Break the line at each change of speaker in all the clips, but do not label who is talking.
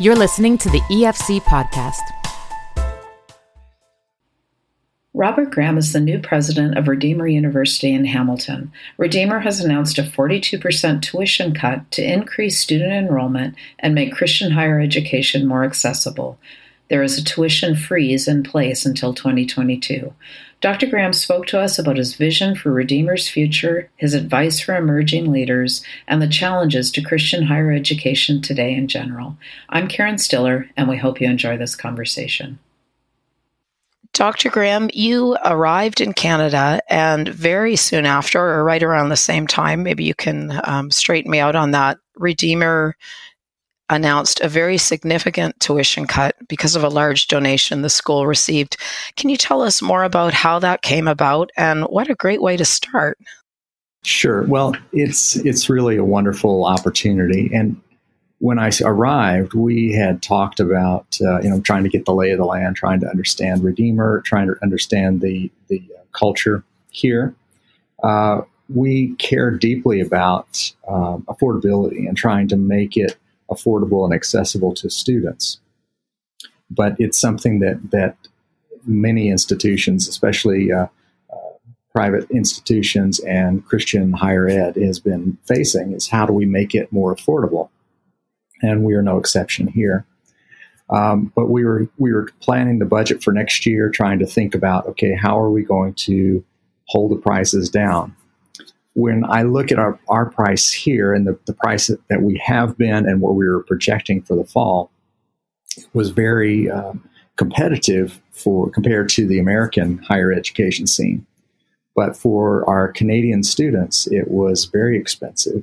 You're listening to the EFC podcast.
Robert Graham is the new president of Redeemer University in Hamilton. Redeemer has announced a 42% tuition cut to increase student enrollment and make Christian higher education more accessible. There is a tuition freeze in place until 2022. Dr. Graham spoke to us about his vision for Redeemer's future, his advice for emerging leaders, and the challenges to Christian higher education today in general. I'm Karen Stiller, and we hope you enjoy this conversation.
Dr. Graham, you arrived in Canada, and very soon after, or right around the same time, maybe you can um, straighten me out on that. Redeemer announced a very significant tuition cut because of a large donation the school received. Can you tell us more about how that came about and what a great way to start?
Sure. Well, it's it's really a wonderful opportunity, and when I arrived, we had talked about uh, you know trying to get the lay of the land, trying to understand Redeemer, trying to understand the the uh, culture here. Uh, we care deeply about um, affordability and trying to make it affordable and accessible to students. But it's something that that many institutions, especially uh, uh, private institutions and Christian higher ed, has been facing: is how do we make it more affordable? and we are no exception here. Um, but we were we were planning the budget for next year, trying to think about okay, how are we going to hold the prices down? When I look at our, our price here and the, the price that we have been and what we were projecting for the fall was very um, competitive for compared to the American higher education scene. But for our Canadian students, it was very expensive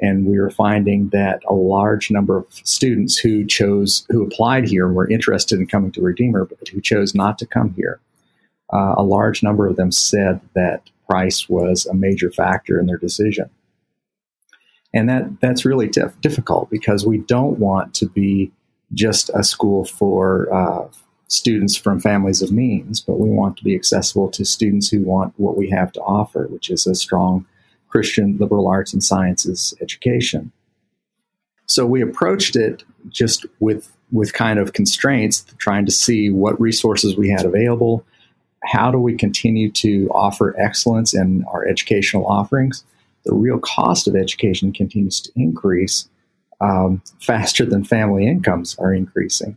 and we were finding that a large number of students who chose who applied here and were interested in coming to redeemer but who chose not to come here uh, a large number of them said that price was a major factor in their decision and that that's really diff- difficult because we don't want to be just a school for uh, students from families of means but we want to be accessible to students who want what we have to offer which is a strong Christian liberal arts and sciences education. So we approached it just with with kind of constraints, trying to see what resources we had available. How do we continue to offer excellence in our educational offerings? The real cost of education continues to increase um, faster than family incomes are increasing.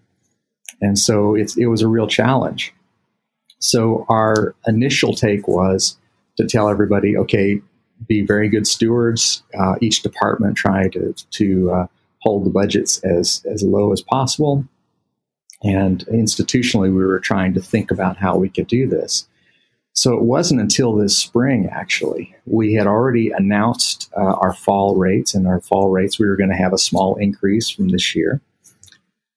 And so it was a real challenge. So our initial take was to tell everybody, okay, be very good stewards. Uh, each department try to to uh, hold the budgets as as low as possible. And institutionally, we were trying to think about how we could do this. So it wasn't until this spring, actually, we had already announced uh, our fall rates, and our fall rates we were going to have a small increase from this year.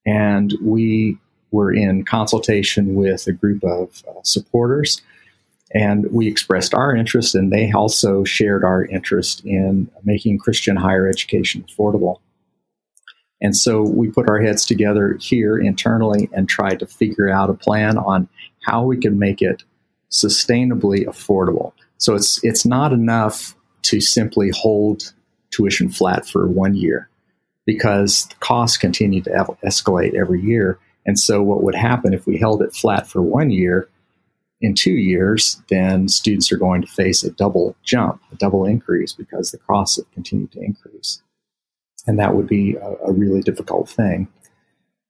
And we were in consultation with a group of uh, supporters and we expressed our interest, and they also shared our interest in making Christian higher education affordable. And so we put our heads together here internally and tried to figure out a plan on how we can make it sustainably affordable. So it's it's not enough to simply hold tuition flat for one year because the costs continue to escalate every year. And so what would happen if we held it flat for one year in two years, then students are going to face a double jump, a double increase because the costs have continued to increase. And that would be a, a really difficult thing.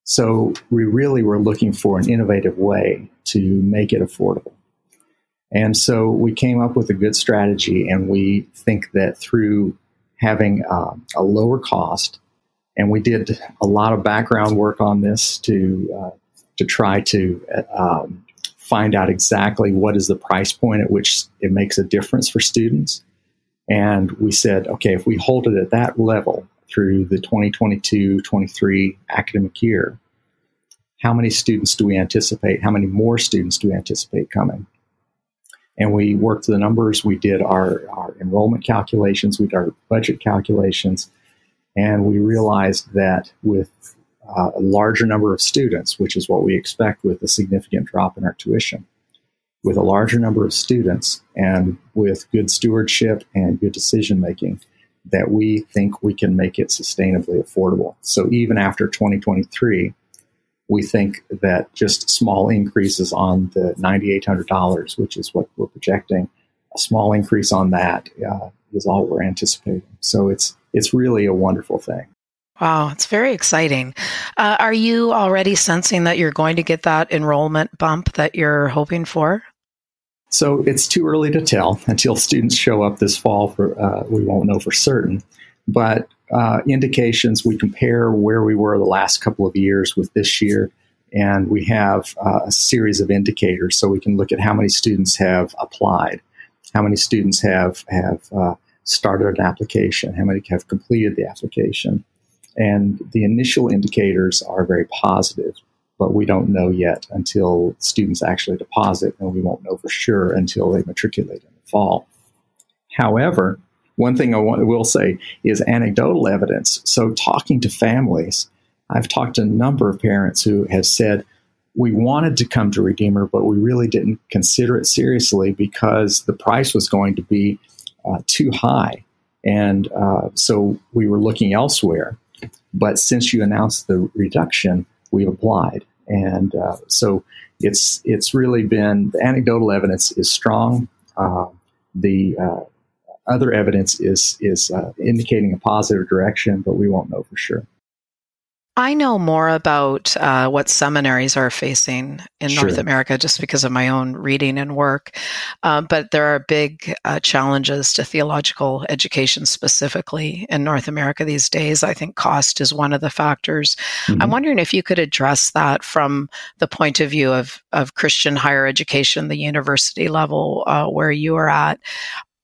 So we really were looking for an innovative way to make it affordable. And so we came up with a good strategy, and we think that through having uh, a lower cost, and we did a lot of background work on this to uh, to try to um, find out exactly what is the price point at which it makes a difference for students. And we said, okay, if we hold it at that level through the 2022 23 academic year, how many students do we anticipate? How many more students do we anticipate coming? And we worked the numbers, we did our, our enrollment calculations, we did our budget calculations, and we realized that with uh, a larger number of students, which is what we expect with a significant drop in our tuition. With a larger number of students and with good stewardship and good decision making, that we think we can make it sustainably affordable. So even after 2023, we think that just small increases on the $9,800, which is what we're projecting, a small increase on that uh, is all we're anticipating. So it's it's really a wonderful thing.
Wow, it's very exciting. Uh, are you already sensing that you're going to get that enrollment bump that you're hoping for?
So it's too early to tell until students show up this fall. For uh, we won't know for certain, but uh, indications we compare where we were the last couple of years with this year, and we have uh, a series of indicators. So we can look at how many students have applied, how many students have have uh, started an application, how many have completed the application, and the initial indicators are very positive but we don't know yet until students actually deposit, and we won't know for sure until they matriculate in the fall. However, one thing I will say is anecdotal evidence. So, talking to families, I've talked to a number of parents who have said, we wanted to come to Redeemer, but we really didn't consider it seriously because the price was going to be uh, too high. And uh, so we were looking elsewhere. But since you announced the reduction, we applied. And uh, so it's it's really been the anecdotal evidence is strong. Uh, the uh, other evidence is is uh, indicating a positive direction, but we won't know for sure.
I know more about uh, what seminaries are facing in sure. North America just because of my own reading and work. Uh, but there are big uh, challenges to theological education specifically in North America these days. I think cost is one of the factors. Mm-hmm. I'm wondering if you could address that from the point of view of, of Christian higher education, the university level uh, where you are at.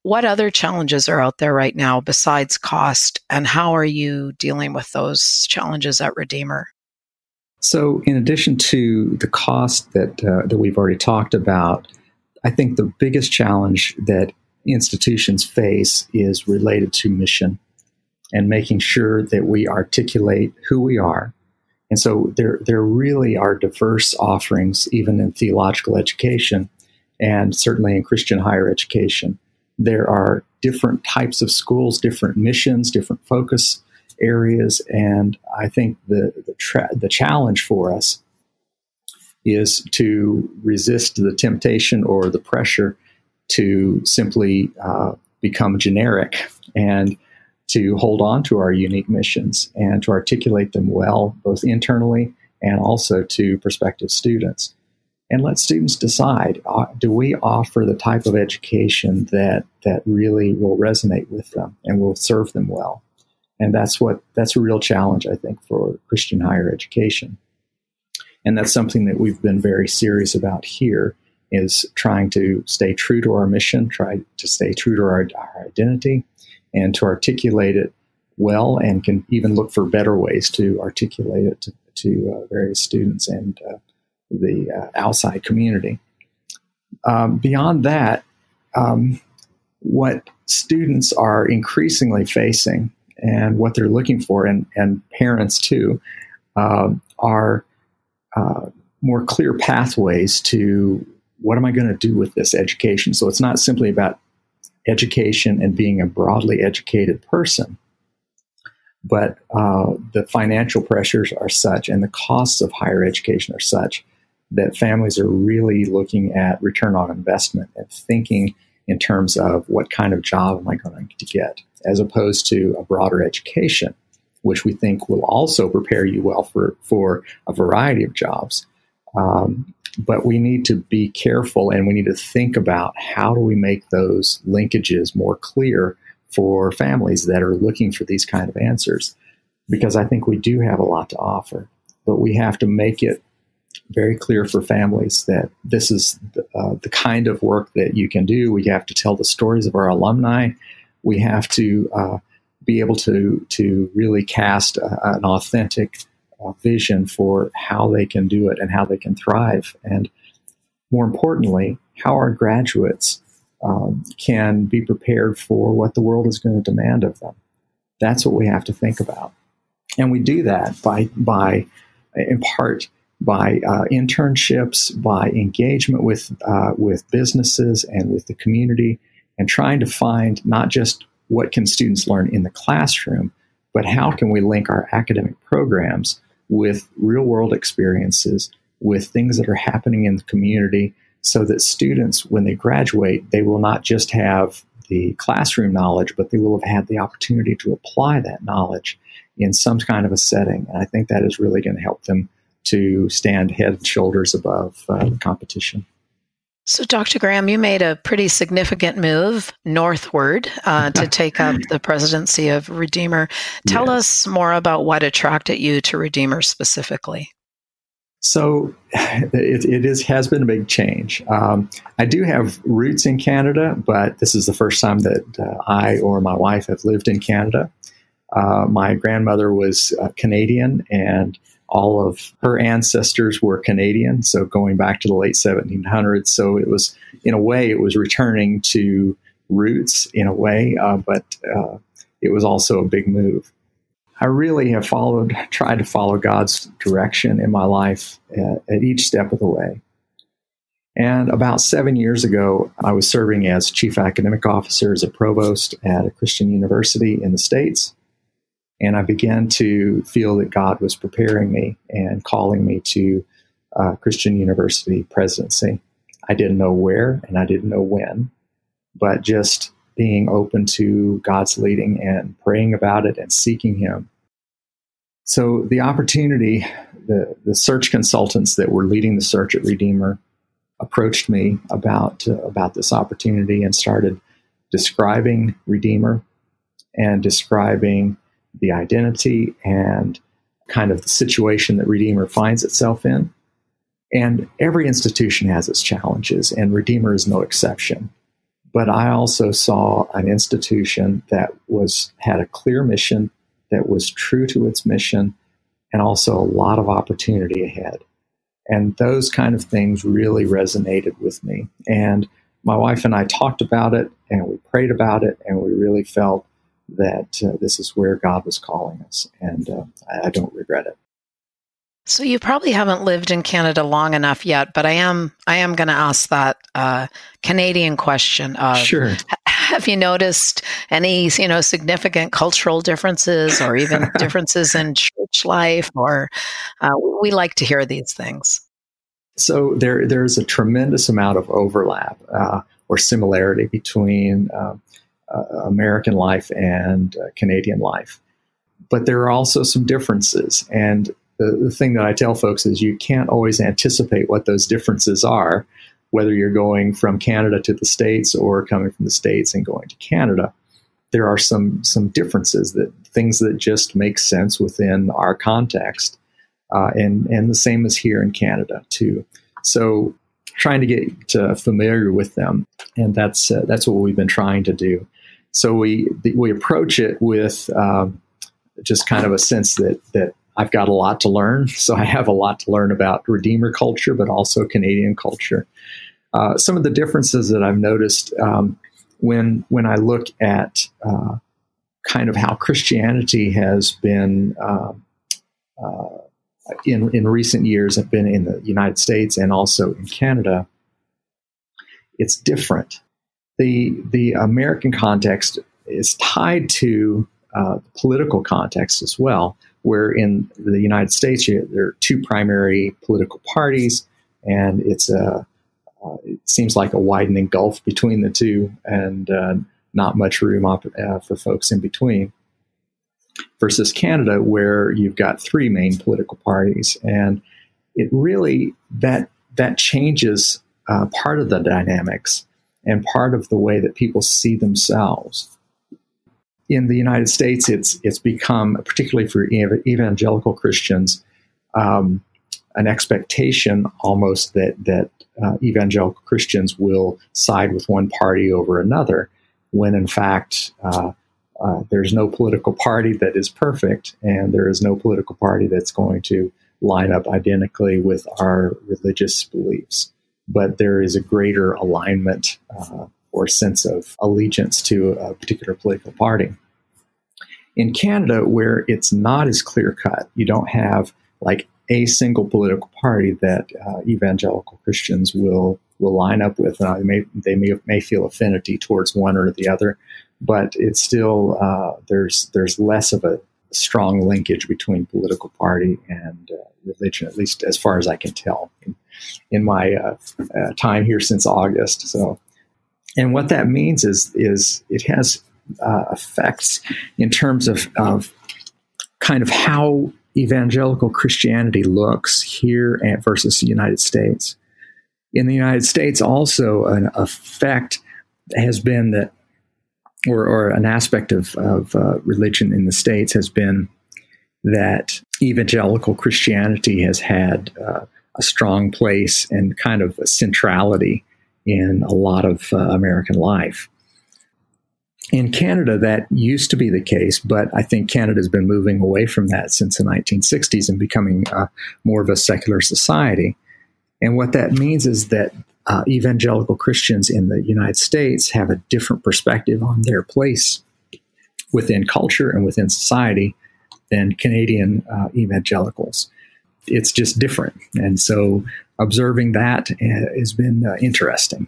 What other challenges are out there right now besides cost, and how are you dealing with those challenges at Redeemer?
So, in addition to the cost that uh, that we've already talked about, I think the biggest challenge that institutions face is related to mission and making sure that we articulate who we are. And so there, there really are diverse offerings, even in theological education and certainly in Christian higher education. There are different types of schools, different missions, different focus areas, and I think the the, tra- the challenge for us is to resist the temptation or the pressure to simply uh, become generic and to hold on to our unique missions and to articulate them well, both internally and also to prospective students and let students decide uh, do we offer the type of education that that really will resonate with them and will serve them well? And that's what that's a real challenge i think for christian higher education. And that's something that we've been very serious about here is trying to stay true to our mission try to stay true to our, our identity and to articulate it well and can even look for better ways to articulate it to, to uh, various students and uh, the uh, outside community. Um, beyond that, um, what students are increasingly facing and what they're looking for, and, and parents too, uh, are uh, more clear pathways to what am I going to do with this education. So it's not simply about education and being a broadly educated person, but uh, the financial pressures are such and the costs of higher education are such that families are really looking at return on investment and thinking in terms of what kind of job am I going to get, as opposed to a broader education, which we think will also prepare you well for, for a variety of jobs. Um, but we need to be careful and we need to think about how do we make those linkages more clear for families that are looking for these kind of answers. Because I think we do have a lot to offer, but we have to make it very clear for families that this is the, uh, the kind of work that you can do. We have to tell the stories of our alumni. We have to uh, be able to to really cast a, an authentic uh, vision for how they can do it and how they can thrive, and more importantly, how our graduates um, can be prepared for what the world is going to demand of them. That's what we have to think about, and we do that by by in part by uh, internships, by engagement with uh, with businesses and with the community, and trying to find not just what can students learn in the classroom, but how can we link our academic programs with real world experiences, with things that are happening in the community, so that students, when they graduate, they will not just have the classroom knowledge, but they will have had the opportunity to apply that knowledge in some kind of a setting. And I think that is really going to help them to stand head and shoulders above uh, the competition.
So, Dr. Graham, you made a pretty significant move northward uh, to take up the presidency of Redeemer. Tell yes. us more about what attracted you to Redeemer specifically.
So, it, it is has been a big change. Um, I do have roots in Canada, but this is the first time that uh, I or my wife have lived in Canada. Uh, my grandmother was uh, Canadian, and all of her ancestors were Canadian, so going back to the late 1700s. So it was, in a way, it was returning to roots in a way, uh, but uh, it was also a big move. I really have followed, tried to follow God's direction in my life at, at each step of the way. And about seven years ago, I was serving as chief academic officer as a provost at a Christian university in the States. And I began to feel that God was preparing me and calling me to uh, Christian University presidency. I didn't know where and I didn't know when, but just being open to God's leading and praying about it and seeking Him. So the opportunity, the, the search consultants that were leading the search at Redeemer approached me about, uh, about this opportunity and started describing Redeemer and describing the identity and kind of the situation that Redeemer finds itself in. And every institution has its challenges, and Redeemer is no exception. But I also saw an institution that was had a clear mission, that was true to its mission, and also a lot of opportunity ahead. And those kind of things really resonated with me. And my wife and I talked about it, and we prayed about it, and we really felt that uh, this is where God was calling us, and uh, I, I, don't regret it.
So you probably haven't lived in Canada long enough yet, but I am I am going to ask that uh, Canadian question. Of,
sure.
Have you noticed any you know significant cultural differences, or even differences in church life? Or uh, we like to hear these things.
So there there's a tremendous amount of overlap uh, or similarity between um, uh, American life and uh, Canadian life. But there are also some differences. And the, the thing that I tell folks is you can't always anticipate what those differences are, whether you're going from Canada to the States or coming from the States and going to Canada. There are some some differences that things that just make sense within our context, uh, and and the same as here in Canada too. So trying to get uh, familiar with them, and that's uh, that's what we've been trying to do. So we we approach it with um, just kind of a sense that that I've got a lot to learn. So I have a lot to learn about Redeemer culture, but also Canadian culture. Uh, some of the differences that I've noticed um, when when I look at uh, kind of how Christianity has been uh, uh in in recent years have been in the United States and also in Canada. It's different the the American context is tied to uh, political context as well, where in the United States you, there are two primary political parties, and it's a uh, it seems like a widening gulf between the two, and uh, not much room op- uh, for folks in between. Versus Canada, where you've got three main political parties, and it really that that changes uh, part of the dynamics and part of the way that people see themselves. In the United States, it's it's become, particularly for evangelical Christians, um, an expectation almost that that uh, evangelical Christians will side with one party over another, when in fact uh, uh, there's no political party that is perfect, and there is no political party that's going to line up identically with our religious beliefs but there is a greater alignment uh, or sense of allegiance to a particular political party. In Canada, where it's not as clear cut, you don't have like a single political party that uh, evangelical Christians will will line up with. Uh, they may they may, may feel affinity towards one or the other, but it's still uh, there's there's less of a strong linkage between political party and uh, religion, at least as far as I can tell in, in my uh, uh, time here since August. So, and what that means is is it has uh, effects in terms of, of kind of how evangelical Christianity looks here versus the United States. In the United States, also an effect has been that, or, or an aspect of, of uh, religion in the States has been that evangelical Christianity has had uh, a strong place and kind of centrality in a lot of uh, American life. In Canada, that used to be the case, but I think Canada has been moving away from that since the 1960s and becoming uh, more of a secular society. And what that means is that uh, evangelical Christians in the United States have a different perspective on their place within culture and within society than Canadian uh, evangelicals. It's just different. And so observing that uh, has been uh, interesting.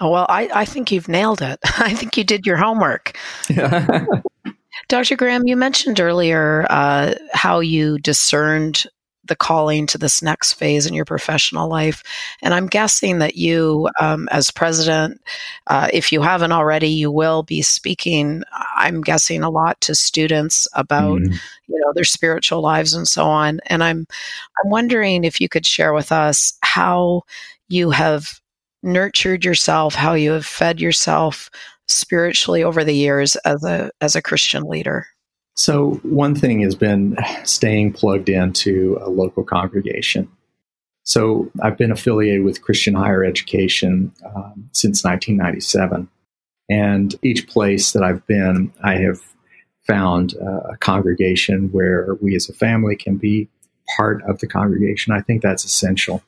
Oh, well, I, I think you've nailed it. I think you did your homework. Dr. Graham, you mentioned earlier uh, how you discerned the calling to this next phase in your professional life. And I'm guessing that you, um, as president, uh, if you haven't already, you will be speaking, I'm guessing, a lot to students about, mm. you know, their spiritual lives and so on. And I'm, I'm wondering if you could share with us how you have nurtured yourself, how you have fed yourself spiritually over the years as a as a Christian leader?
So one thing has been staying plugged into a local congregation. So I've been affiliated with Christian Higher Education um, since 1997, and each place that I've been, I have found uh, a congregation where we as a family can be part of the congregation. I think that's essential.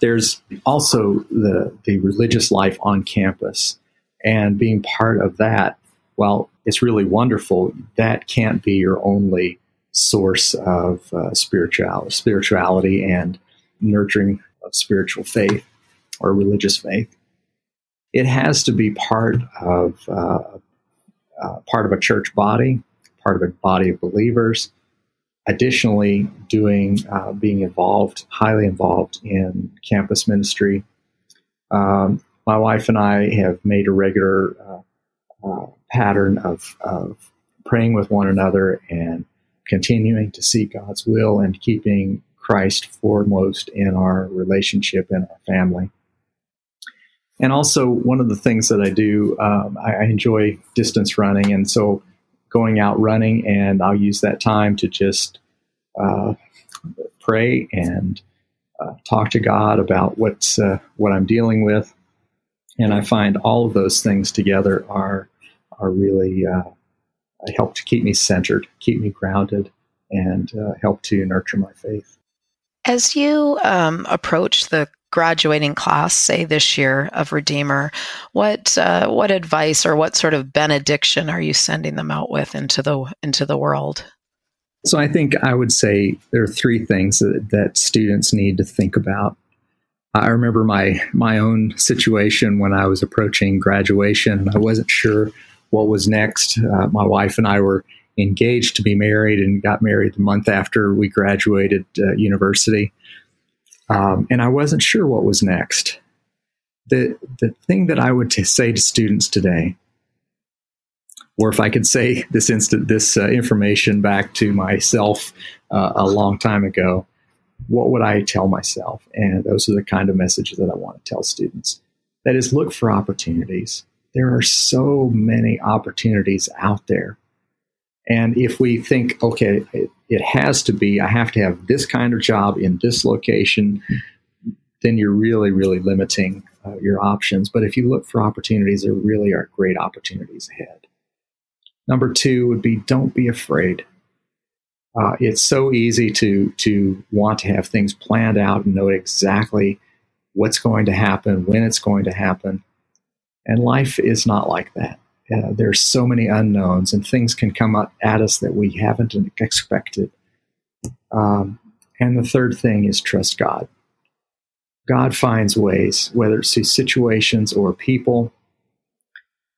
There's also the, the religious life on campus, and being part of that, well, it's really wonderful. That can't be your only source of uh, spirituality, spirituality and nurturing of spiritual faith or religious faith. It has to be part of uh, uh, part of a church body, part of a body of believers, additionally doing uh, being involved highly involved in campus ministry um, my wife and i have made a regular uh, uh, pattern of, of praying with one another and continuing to seek god's will and keeping christ foremost in our relationship and our family and also one of the things that i do um, I, I enjoy distance running and so going out running, and I'll use that time to just uh, pray and uh, talk to God about what's uh, what I'm dealing with. And I find all of those things together are are really uh, help to keep me centered, keep me grounded, and uh, help to nurture my faith.
As you um, approach the graduating class, say this year of Redeemer, what uh, what advice or what sort of benediction are you sending them out with into the into the world?
So I think I would say there are three things that, that students need to think about. I remember my my own situation when I was approaching graduation, and I wasn't sure what was next. Uh, my wife and I were engaged to be married and got married the month after we graduated uh, university. Um, and I wasn't sure what was next. The, the thing that I would t- say to students today, or if I could say this instant, this uh, information back to myself uh, a long time ago, what would I tell myself? And those are the kind of messages that I want to tell students. That is, look for opportunities. There are so many opportunities out there. And if we think, okay, it, it has to be, I have to have this kind of job in this location, then you're really, really limiting uh, your options. But if you look for opportunities, there really are great opportunities ahead. Number two would be don't be afraid. Uh, it's so easy to to want to have things planned out and know exactly what's going to happen, when it's going to happen, and life is not like that. Uh, there's so many unknowns, and things can come up at us that we haven't expected. Um, and the third thing is trust God. God finds ways, whether it's through situations or people,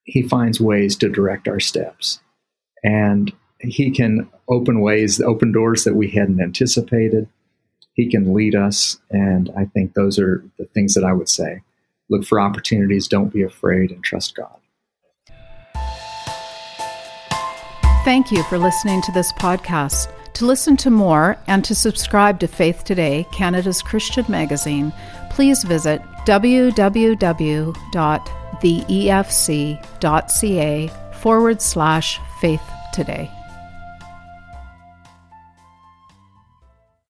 he finds ways to direct our steps. And he can open ways, open doors that we hadn't anticipated. He can lead us. And I think those are the things that I would say. Look for opportunities, don't be afraid, and trust God.
Thank you for listening to this podcast. To listen to more and to subscribe to Faith Today, Canada's Christian magazine, please visit www.theefc.ca forward slash faith today.